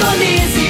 Indonésia.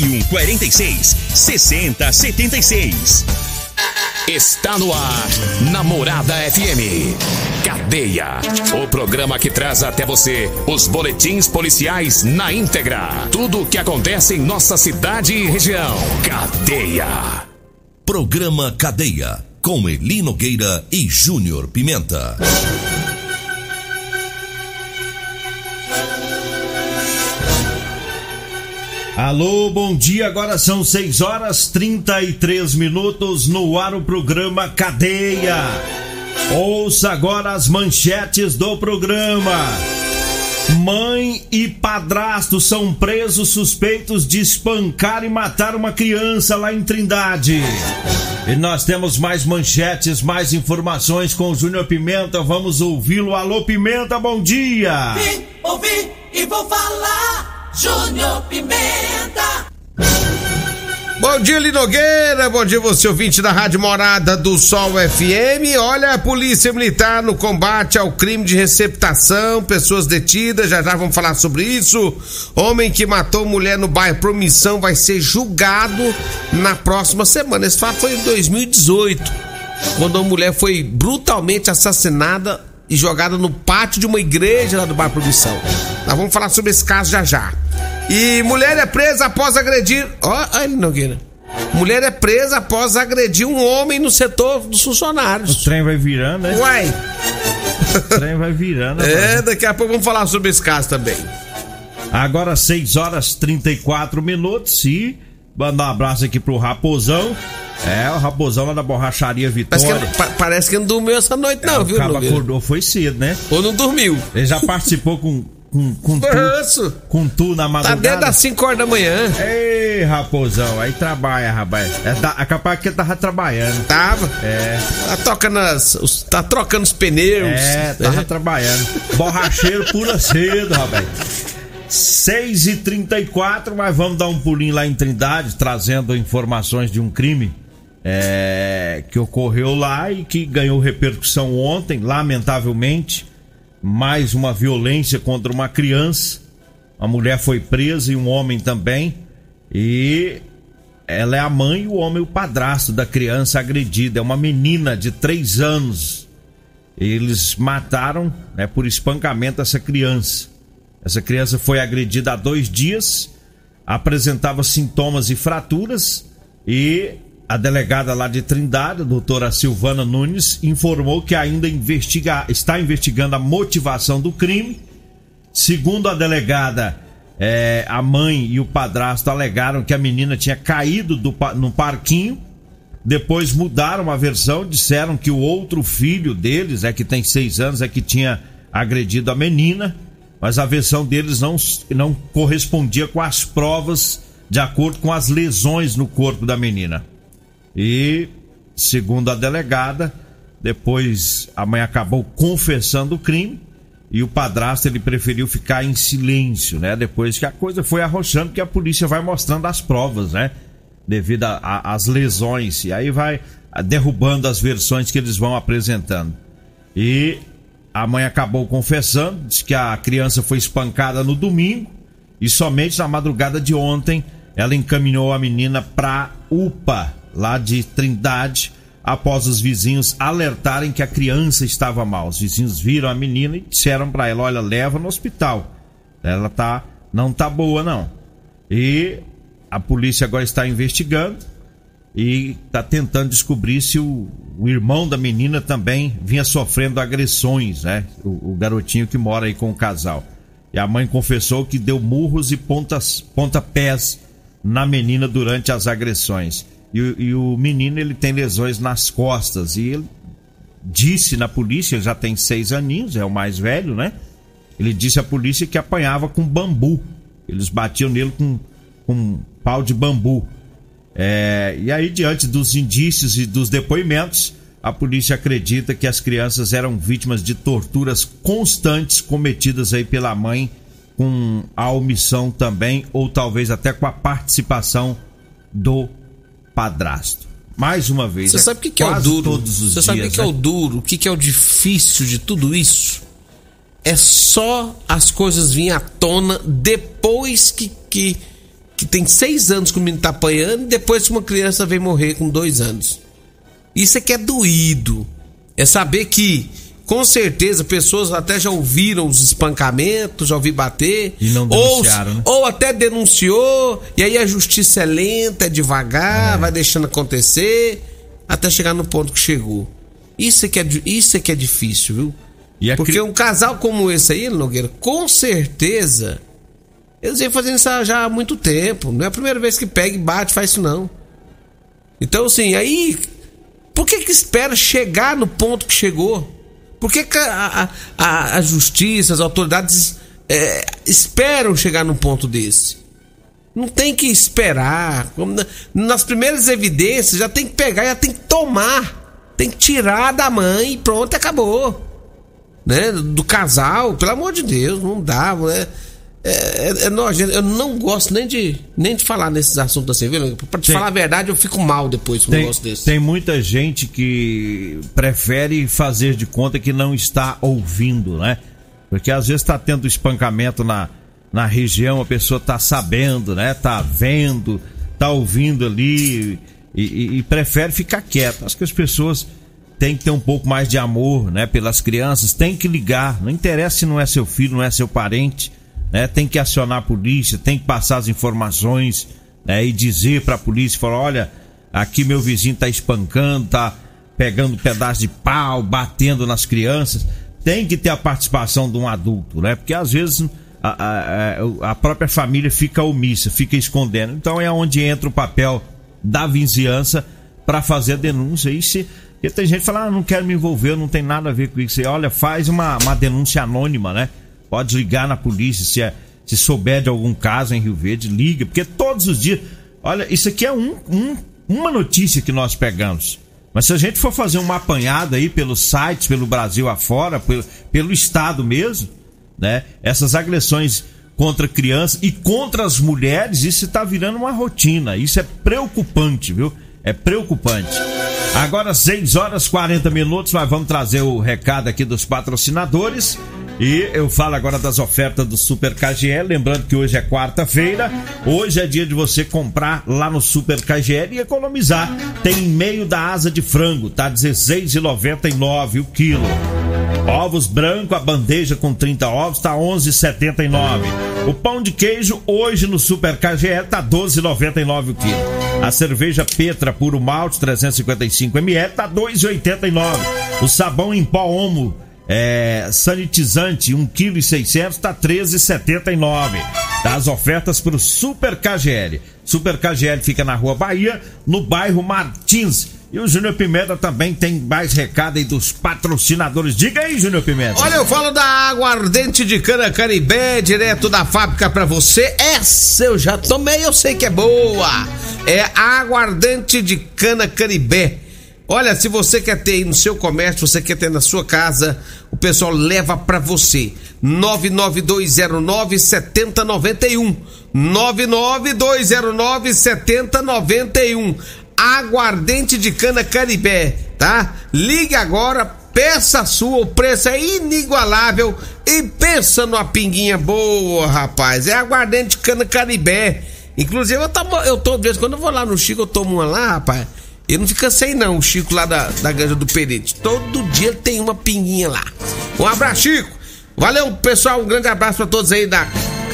81 46 60 76. Está no ar, Namorada FM. Cadeia. O programa que traz até você os boletins policiais na íntegra. Tudo o que acontece em nossa cidade e região. Cadeia. Programa Cadeia, com Eli Nogueira e Júnior Pimenta. Alô, bom dia. Agora são 6 horas 33 minutos no ar o programa Cadeia. Ouça agora as manchetes do programa. Mãe e padrasto são presos suspeitos de espancar e matar uma criança lá em Trindade. E nós temos mais manchetes, mais informações com o Júnior Pimenta. Vamos ouvi-lo. Alô, Pimenta, bom dia. Vim, ouvi e vou falar. Júnior Pimenta. Bom dia, Linogueira. Bom dia, você ouvinte da Rádio Morada do Sol FM. Olha, a Polícia Militar no combate ao crime de receptação, pessoas detidas, já já vamos falar sobre isso. Homem que matou mulher no bairro Promissão vai ser julgado na próxima semana. Esse fato foi em 2018, quando uma mulher foi brutalmente assassinada e jogada no pátio de uma igreja lá do bairro Promissão. Nós vamos falar sobre esse caso já já. E mulher é presa após agredir. Ó, olha ele, Nogueira. Mulher é presa após agredir um homem no setor dos O funcionários. trem vai virando, né? Uai! O trem vai virando. É, daqui a pouco vamos falar sobre esse caso também. Agora 6 horas 34 minutos e mandar um abraço aqui pro Raposão. É, o Raposão lá da borracharia Parece que, Vitória. pa- parece que não dormiu essa noite, não, É, o viu, Nogueira? acordou, foi cedo, né? Ou não dormiu. Ele já participou com, com, com tu, com tu na Tá madrugada. dentro das 5 horas da manhã. Ei, Raposão, aí trabalha, rapaz. É, é capaz que ele tava trabalhando. Tava. É, Tá trocando, as, os- tá trocando os pneus. é, tava trabalhando. Borracheiro pula cedo, rapaz. 6 e 34 mas vamos dar um pulinho lá em Trindade, trazendo informações de um crime é, que ocorreu lá e que ganhou repercussão ontem, lamentavelmente. Mais uma violência contra uma criança. A mulher foi presa e um homem também. E ela é a mãe e o homem o padrasto da criança agredida. É uma menina de 3 anos. Eles mataram né, por espancamento essa criança. Essa criança foi agredida há dois dias, apresentava sintomas e fraturas e a delegada lá de Trindade, a doutora Silvana Nunes, informou que ainda investiga, está investigando a motivação do crime. Segundo a delegada, eh, a mãe e o padrasto alegaram que a menina tinha caído do no parquinho. Depois mudaram a versão, disseram que o outro filho deles, é que tem seis anos, é que tinha agredido a menina, mas a versão deles não, não correspondia com as provas de acordo com as lesões no corpo da menina. E, segundo a delegada, depois a mãe acabou confessando o crime e o padrasto ele preferiu ficar em silêncio, né? Depois que a coisa foi arrochando, que a polícia vai mostrando as provas, né? Devido às lesões. E aí vai derrubando as versões que eles vão apresentando. E a mãe acabou confessando, que a criança foi espancada no domingo e somente na madrugada de ontem ela encaminhou a menina para UPA, lá de Trindade, após os vizinhos alertarem que a criança estava mal. Os vizinhos viram a menina e disseram para ela: "Olha, leva no hospital. Ela tá não tá boa não". E a polícia agora está investigando e está tentando descobrir se o, o, irmão da menina também vinha sofrendo agressões, né? O, o, garotinho que mora aí com o casal. E a mãe confessou que deu murros e pontas, pontapés na menina durante as agressões. E, e o menino ele tem lesões nas costas e ele disse na polícia, já tem seis aninhos, é o mais velho, né? Ele disse à polícia que apanhava com bambu. Eles batiam nele com, com um pau de bambu. É, e aí, diante dos indícios e dos depoimentos, a polícia acredita que as crianças eram vítimas de torturas constantes cometidas aí pela mãe, com a omissão também, ou talvez até com a participação do padrasto. Mais uma vez. Você é sabe o que, que é o duro? Você sabe o que, que é o né? duro? O que, que é o difícil de tudo isso? É só as coisas virem à tona depois que, que, que tem seis anos que o menino tá apanhando e depois que uma criança vem morrer com dois anos. Isso é que é doído. É saber que, com certeza, pessoas até já ouviram os espancamentos, já ouvi bater. E não denunciaram, ou, né? ou até denunciou, e aí a justiça é lenta, é devagar, é. vai deixando acontecer, até chegar no ponto que chegou. Isso é que é, isso é, que é difícil, viu? Porque cri... um casal como esse aí, Nogueira, com certeza, eles vêm fazendo isso já há muito tempo. Não é a primeira vez que pega e bate, faz isso não. Então, assim, aí por que, que espera chegar no ponto que chegou? Por que, que a, a, a, justiça, as autoridades é, esperam chegar num ponto desse? Não tem que esperar. Nas primeiras evidências, já tem que pegar, já tem que tomar. Tem que tirar da mãe e pronto, acabou. Né? Do casal, pelo amor de Deus, não dá. Né? É, é, é nojento. Eu não gosto nem de, nem de falar nesses assuntos assim, viu? Pra te tem, falar a verdade, eu fico mal depois com um negócio desse. Tem muita gente que prefere fazer de conta que não está ouvindo, né? Porque às vezes tá tendo espancamento na, na região, a pessoa tá sabendo, né? Tá vendo, tá ouvindo ali e, e, e prefere ficar quieta. Acho que as pessoas têm que ter um pouco mais de amor, né? Pelas crianças, tem que ligar. Não interessa se não é seu filho, não é seu parente né? Tem que acionar a polícia, tem que passar as informações, né? E dizer para a polícia, falar, olha, aqui meu vizinho tá espancando, tá pegando pedaço de pau, batendo nas crianças. Tem que ter a participação de um adulto, né? Porque às vezes a, a, a própria família fica omissa, fica escondendo. Então é onde entra o papel da vizinhança para fazer a denúncia. E se porque tem gente que fala, ah, não quero me envolver, não tem nada a ver com isso. olha, faz uma, uma denúncia anônima, né? Pode ligar na polícia se, é, se souber de algum caso em Rio Verde, liga, porque todos os dias. Olha, isso aqui é um, um, uma notícia que nós pegamos. Mas se a gente for fazer uma apanhada aí pelos sites, pelo Brasil afora, pelo, pelo Estado mesmo, né? Essas agressões contra crianças e contra as mulheres, isso está virando uma rotina. Isso é preocupante, viu? É preocupante. Agora, 6 horas 40 minutos, nós vamos trazer o recado aqui dos patrocinadores. E eu falo agora das ofertas do Super KGL, lembrando que hoje é quarta-feira, hoje é dia de você comprar lá no Super KGL e economizar. Tem meio da asa de frango, tá 16,99 o quilo. Ovos branco, a bandeja com 30 ovos tá 11,79. O pão de queijo hoje no Super KGL tá 12,99 o quilo. A cerveja Petra puro malte 355 ml tá 2,89. O sabão em pó Omo é, sanitizante 1,6 kg está 13,79. Das ofertas para o Super KGL. Super KGL fica na Rua Bahia, no bairro Martins. E o Júnior Pimenta também tem mais recado aí dos patrocinadores. Diga aí, Júnior Pimenta. Olha, eu falo da água ardente de cana Caribé, direto da fábrica para você. Essa eu já tomei, eu sei que é boa. É água ardente de cana Caribé Olha, se você quer ter aí no seu comércio, você quer ter na sua casa, o pessoal leva para você. 99209 7091. 99209 7091. Aguardente de cana Caribé, tá? Ligue agora, peça sua, o preço é inigualável e pensa numa pinguinha boa, rapaz. É aguardente de cana Caribé. Inclusive, eu, tomo, eu tô, vez quando eu vou lá no Chico, eu tomo uma lá, rapaz. Ele não fica sem, não, o Chico lá da, da Ganja do Perete. Todo dia tem uma pinguinha lá. Um abraço, Chico. Valeu, pessoal. Um grande abraço pra todos aí da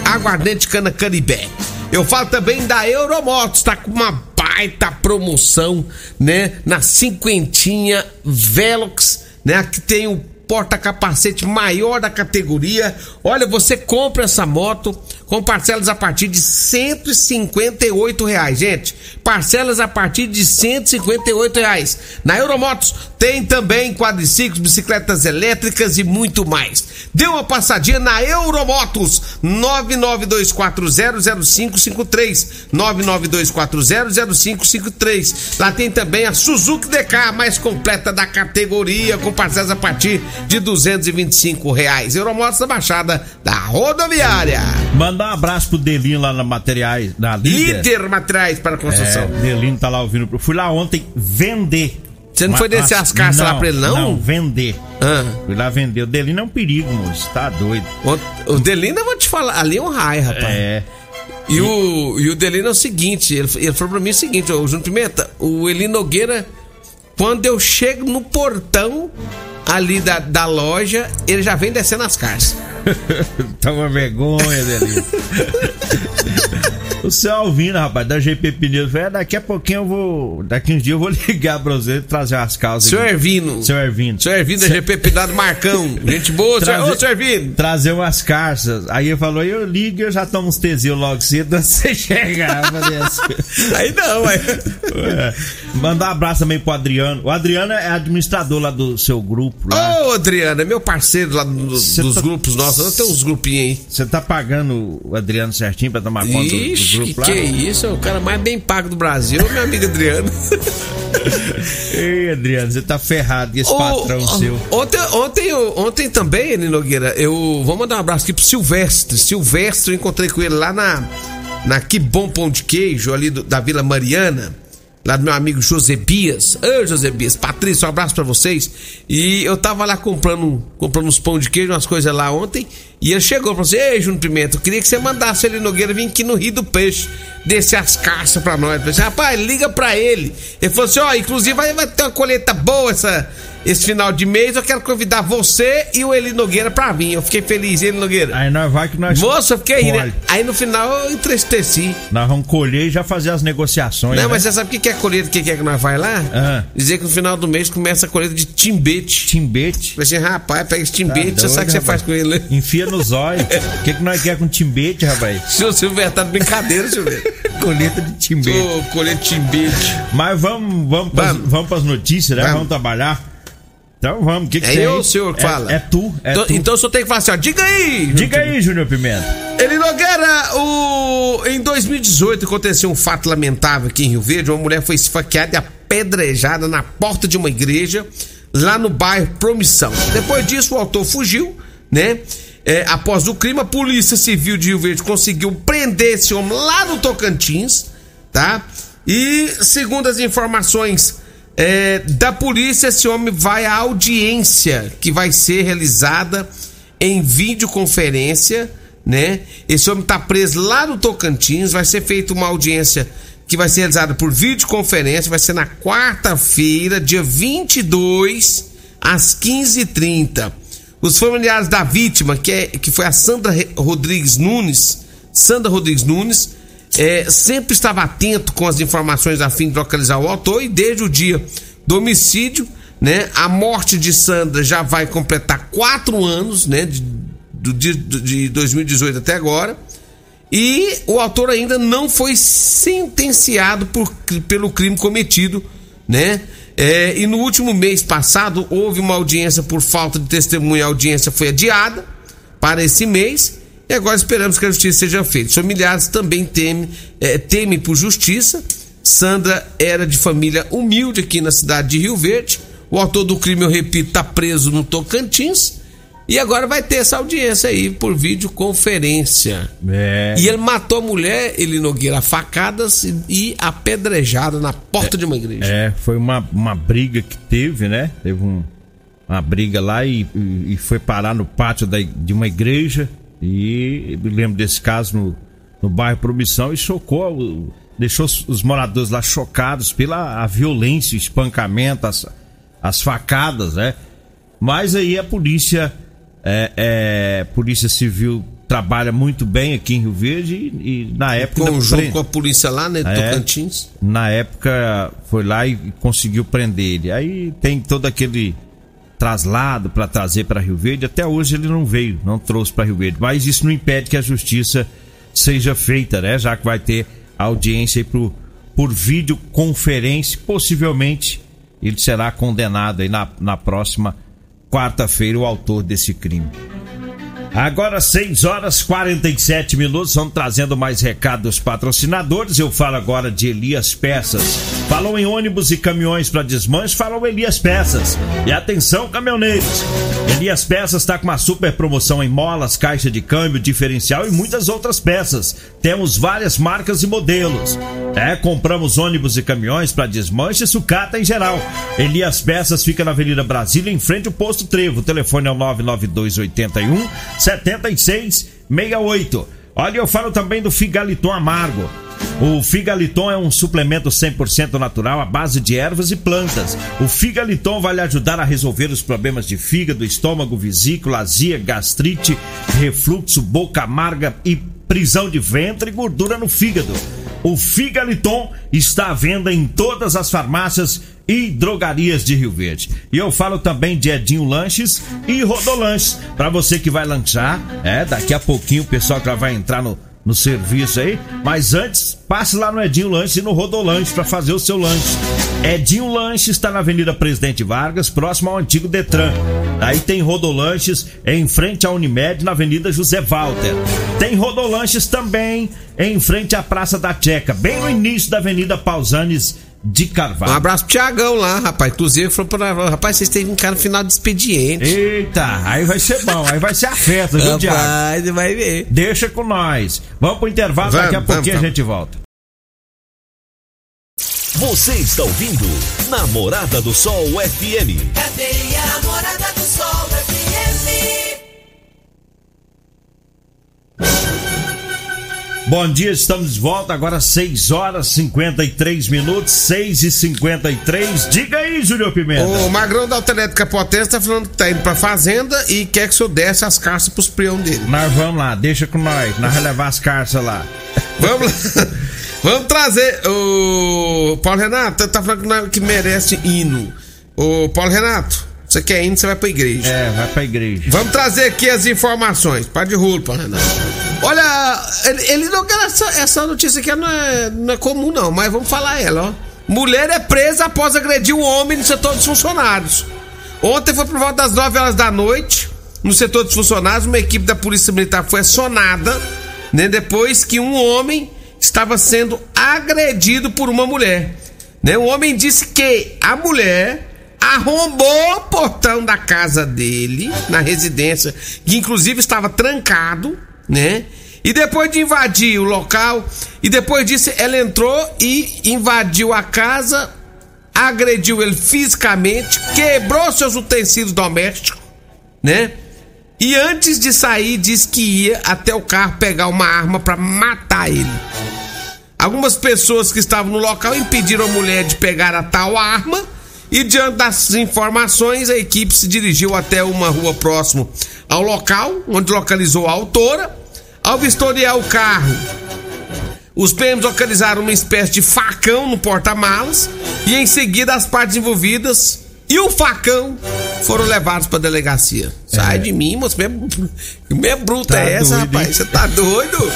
Aguardente Cana Caribé. Eu falo também da Euromotos, tá com uma baita promoção, né? Na cinquentinha Velox, né? Aqui tem o porta-capacete maior da categoria. Olha, você compra essa moto com parcelas a partir de 158 reais, gente. Parcelas a partir de 158 reais. Na Euromotos tem também quadriciclos, bicicletas elétricas e muito mais. Dê uma passadinha na Euromotos 992400553 992400553. Lá tem também a Suzuki DK, mais completa da categoria, com parcelas a partir de 225 reais. Euromotos da Baixada da Rodoviária. Mandar um abraço pro Delinho lá na Materiais, na Líder. Líder Materiais para Construção. É, Delinho tá lá ouvindo. Fui lá ontem vender. Você não foi descer as caixas lá pra ele, não? Não, vender. Ah. Fui lá vender. O Delino é um perigo, moço. Tá doido. O, o Delino, eu vou te falar, ali é um raio, rapaz. É. E o, e o Delino é o seguinte, ele, ele falou pra mim o seguinte, ô Júnior Pimenta, o Eli Nogueira, quando eu chego no portão ali da, da loja, ele já vem descendo as caixas. Toma vergonha, Delino. o seu Alvino, rapaz, da GP Pneus, velho, daqui a pouquinho eu vou. Daqui uns dias eu vou ligar pra você e trazer as calças. Senhor aqui. Ervino. Seu Ervino. Senhor Ervino da GP Pinado Marcão. Gente boa, senhor, ô, senhor Ervino. Trazer umas caixas. Aí ele falou, eu ligo e eu já tomo uns tezinhos logo cedo você assim. Aí não, aí. É. Mandar um abraço também pro Adriano. O Adriano é administrador lá do seu grupo. Ô, Adriano, é meu parceiro lá do- dos tá- grupos nossos. Eu tenho uns grupinhos aí. Você tá pagando o Adriano certinho pra tomar conta do- do, Ixi, grupo que, lá? que isso? É o cara mais bem pago do Brasil, meu amigo Adriano. Ei, Adriano, você tá ferrado com esse patrão seu. Ontem, ontem, ontem também, Nogueira, eu vou mandar um abraço aqui pro Silvestre. Silvestre, eu encontrei com ele lá na, na Que Bom Pão de Queijo, ali do- da Vila Mariana. Lá do meu amigo Josebias. Ô, Josebias, Patrícia, um abraço pra vocês. E eu tava lá comprando, comprando uns pão de queijo, umas coisas lá ontem. E ele chegou pra você, ei, Júnior Pimenta, eu queria que você mandasse ele Nogueira vir aqui no Rio do Peixe, descer as caixas pra nós. Eu falei assim, rapaz, liga pra ele. Ele falou assim, ó, inclusive vai, vai ter uma colheita boa essa, esse final de mês. Eu quero convidar você e o Eli Nogueira pra vir. Eu fiquei feliz, Eli Nogueira. Aí nós vai que nós. Moça, eu fiquei rindo. Olha, Aí no final eu entristeci. Nós vamos colher e já fazer as negociações. Não, né? mas você sabe o que é a colheita? O que é que nós vai lá? Ah. Dizer que no final do mês começa a colheita de timbete. Timbete. Falei assim, rapaz, pega esse timbete, Tá você sabe o que você doido, faz com ele, né? Enfia nos olhos. O que, que nós quer com timbete, rapaz? Seu Silvio tá de brincadeira, Silvio. Colheita de timbete. Ô, colheita de timbete. Mas vamos, vamos, pras, Vamos. vamos pras notícias, né? Vamos. Vamos, trabalhar. Então vamos. Que que É eu aí? ou o senhor que É- fala? É tu, é então, tu. então o senhor tem que falar assim, ó, diga aí! Diga aí, Júnior Pimenta. Eli Nogueira, o... em 2018 aconteceu um fato lamentável aqui em Rio Verde. Uma mulher foi esfaqueada e apedrejada na porta de uma igreja lá no bairro Promissão. Depois disso, o autor fugiu, né? É, após o crime, a Polícia Civil de Rio Verde conseguiu prender esse homem lá no Tocantins, tá? E segundo as informações é, da polícia, esse homem vai à audiência que vai ser realizada em videoconferência, né? Esse homem tá preso lá no Tocantins, vai ser feita uma audiência que vai ser realizada por videoconferência, vai ser na quarta-feira, dia 22, às 15h30. Os familiares da vítima, que, é, que foi a Sandra Rodrigues Nunes, Sandra Rodrigues Nunes, é, sempre estava atento com as informações a fim de localizar o autor e desde o dia do homicídio, né, a morte de Sandra já vai completar quatro anos, né, de, dia de 2018 até agora. E o autor ainda não foi sentenciado por, pelo crime cometido, né? É, e no último mês passado houve uma audiência por falta de testemunha, a audiência foi adiada para esse mês. E agora esperamos que a justiça seja feita. Os familiares também temem, é, temem por justiça. Sandra era de família humilde aqui na cidade de Rio Verde. O autor do crime, eu repito, está preso no Tocantins. E agora vai ter essa audiência aí por videoconferência. É. E ele matou a mulher, ele Nogueira, a facadas e, apedrejada na porta de uma igreja. É, foi uma, uma briga que teve, né? Teve um, uma briga lá e, e- e foi parar no pátio da, de uma igreja. E me lembro desse caso no, no bairro Promissão e chocou deixou os, moradores lá chocados pela a violência, o espancamento, as, as facadas, né? Mas aí a polícia, é, é, polícia civil trabalha muito bem aqui em Rio Verde e, e na época Conjunto pre- com a polícia lá, né? É. Tocantins. na época foi lá e conseguiu prender ele. Aí tem todo aquele traslado para trazer para Rio Verde. Até hoje ele não veio, não trouxe para Rio Verde. Mas isso não impede que a justiça seja feita, né? Já que vai ter audiência pro, por videoconferência. Possivelmente ele será condenado aí na, na próxima quarta-feira, o autor desse crime. Agora 6 horas 47 minutos, vamos trazendo mais recado dos patrocinadores. Eu falo agora de Elias Peças. Falou em ônibus e caminhões para desmanche, falou Elias Peças. E atenção, caminhoneiros. Elias Peças está com uma super promoção em molas, caixa de câmbio, diferencial e muitas outras peças. Temos várias marcas e modelos. É, compramos ônibus e caminhões para desmanche e sucata em geral. Elias Peças fica na Avenida Brasília, em frente ao posto Trevo. O telefone é o 99281 7668. Olha, eu falo também do Figaliton Amargo. O Figaliton é um suplemento 100% natural à base de ervas e plantas. O Figaliton vai lhe ajudar a resolver os problemas de fígado, estômago, vesícula, azia, gastrite, refluxo, boca amarga e prisão de ventre e gordura no fígado. O Figaliton está à venda em todas as farmácias e drogarias de Rio Verde. E eu falo também de Edinho Lanches e Rodolanches. Para você que vai lanchar, é, daqui a pouquinho o pessoal já vai entrar no, no serviço aí. Mas antes, passe lá no Edinho Lanches e no Rodolanche para fazer o seu lanche. Edinho Lanches está na Avenida Presidente Vargas, próximo ao antigo Detran. Aí tem Rodolanches em frente à Unimed, na Avenida José Walter. Tem Rodolanches também em frente à Praça da Checa, bem no início da Avenida Pausanes de Um Carvalho. abraço pro Tiagão lá, rapaz. Inclusive, falou pra rapaz, vocês têm que ficar no final de expediente. Eita, aí vai ser bom, aí vai ser a festa, viu, você vai ver. Deixa com nós. Vamos pro intervalo, Vamos, daqui a pouquinho vamos, a gente volta. Você está ouvindo Namorada do Sol FM. Cadeia Namorada do Sol FM. Bom dia, estamos de volta agora 6 horas 53 minutos, 6 e 53 Diga aí, Júlio Pimenta. O Magrão da Autoelétrica Potência tá falando que tá indo pra fazenda e quer que o senhor desse as carças pros peão dele. Nós vamos lá, deixa com nós, nós vamos levar as carças lá. Vamos lá. Vamos trazer o Paulo Renato, tá falando que merece hino. O Paulo Renato, você quer hino, você vai pra igreja. É, vai pra igreja. Vamos trazer aqui as informações. Pá de rolo, Paulo Renato. Olha, ele não quer essa, essa notícia aqui não é, não é comum, não, mas vamos falar ela, ó. Mulher é presa após agredir um homem no setor dos funcionários. Ontem foi por volta das 9 horas da noite, no setor dos funcionários, uma equipe da Polícia Militar foi acionada, né, depois que um homem estava sendo agredido por uma mulher. Né? O homem disse que a mulher arrombou o portão da casa dele, na residência, que inclusive estava trancado, né? E depois de invadir o local, e depois disso ela entrou e invadiu a casa, agrediu ele fisicamente, quebrou seus utensílios domésticos, né? E antes de sair, disse que ia até o carro pegar uma arma para matar ele. Algumas pessoas que estavam no local impediram a mulher de pegar a tal arma e diante das informações a equipe se dirigiu até uma rua próximo ao local onde localizou a autora. Ao vistoriar o carro, os PMs localizaram uma espécie de facão no porta-malas e em seguida as partes envolvidas e o facão foram levados para delegacia. Sai de mim, moço. Que meia bruta Tá é essa, doido, rapaz? Você tá doido?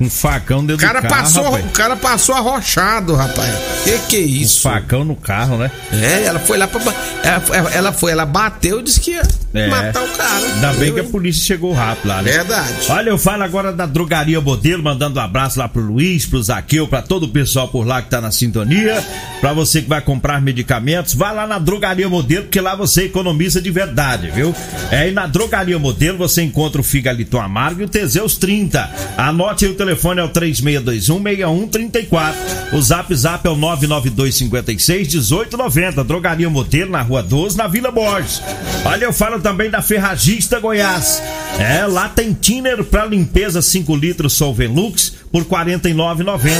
Um facão dentro O cara, do carro, passou, rapaz. o cara passou arrochado, rapaz. Que que é Um isso? facão no carro, né? É, ela foi lá pra. Ela, ela foi, ela bateu e disse que ia É. matar o cara. Ainda bem que a polícia chegou rápido lá, né? Verdade. Olha, eu falo agora da Drogaria Modelo, mandando um abraço lá pro Luiz, pro Zaqueu, pra todo o pessoal por lá que tá na sintonia. Pra você que vai comprar medicamentos, vá lá na Drogaria Modelo, porque lá você economiza de verdade, viu? É, e na Drogaria Modelo você encontra o Figaliton Amargo e o Teseus 30. Anote aí o telefone é o 36216134. O Zap Zap é o 992561890. Drogaria Modelo na Rua 12, na Vila Borges. Olha, eu falo também da Ferragista Goiás. É, lá tem thinner para limpeza 5 litros Solvenlux por R$ 49,90.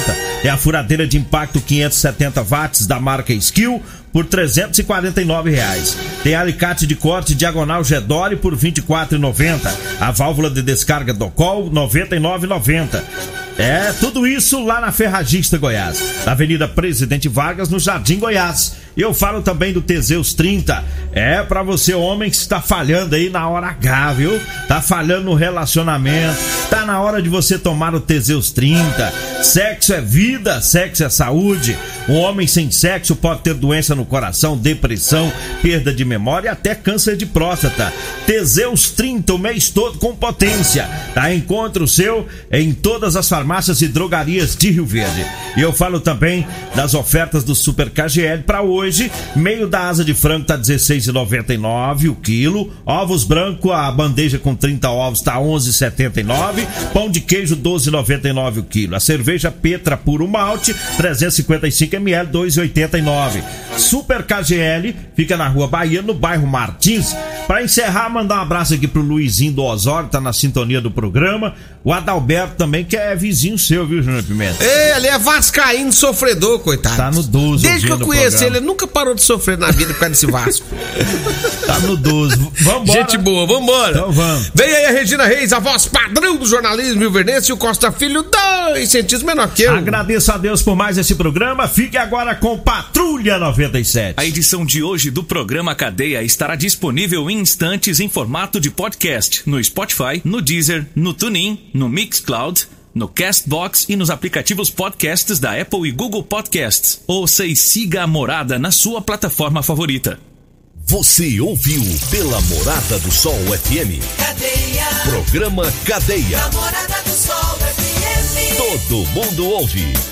É a furadeira de impacto 570 watts da marca Skill por 349 reais. Tem alicate de corte diagonal Gedore por R$ 24,90. A válvula de descarga Docol R$ 99,90. É, tudo isso lá na Ferragista Goiás, na Avenida Presidente Vargas, no Jardim Goiás. Eu falo também do Teseus 30. É para você, homem, que está falhando aí na hora H, viu? Tá falhando no relacionamento. Tá na hora de você tomar o Teseus 30. Sexo é vida, sexo é saúde. Um homem sem sexo pode ter doença no coração, depressão, perda de memória e até câncer de próstata. Teseus 30 o mês todo com potência. Tá? Encontre o seu em todas as farmácias e drogarias de Rio Verde. E eu falo também das ofertas do Super KGL para hoje. Meio da asa de frango tá 16,99 o quilo. Ovos branco, a bandeja com 30 ovos tá 11,79. Pão de queijo 12,99 o quilo. A cerveja Petra puro malte 355 ml 2,89. Super KGL fica na Rua Bahia, no bairro Martins. Para encerrar, mandar um abraço aqui pro Luizinho do Osório, tá na sintonia do programa. O Adalberto também, que é vizinho seu, viu, Júnior Pimenta? Ele é vascaíno sofredor, coitado. Tá no 12 Desde que eu conheci ele nunca parou de sofrer na vida por causa desse Vasco. Tá no 12. Vambora. Gente boa, vambora. Então vamos. Vem aí a Regina Reis, a voz padrão do jornalismo Rio Verdense e o Costa Filho, dois centímetros menor que eu. Agradeço a Deus por mais esse programa. Fique agora com Patrulha 97. A edição de hoje do programa Cadeia estará disponível em instantes em formato de podcast no Spotify, no Deezer, no TuneIn, no Mixcloud, no Castbox e nos aplicativos podcasts da Apple e Google Podcasts. Ouça e siga a morada na sua plataforma favorita. Você ouviu pela Morada do Sol FM. Cadeia. Programa Cadeia. Namorada do Sol FM. Todo mundo ouve.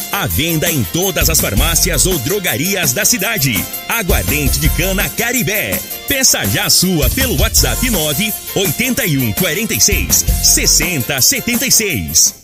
À venda em todas as farmácias ou drogarias da cidade. Aguardente de cana Caribé. Peça já sua pelo WhatsApp 9 81 46 60 76.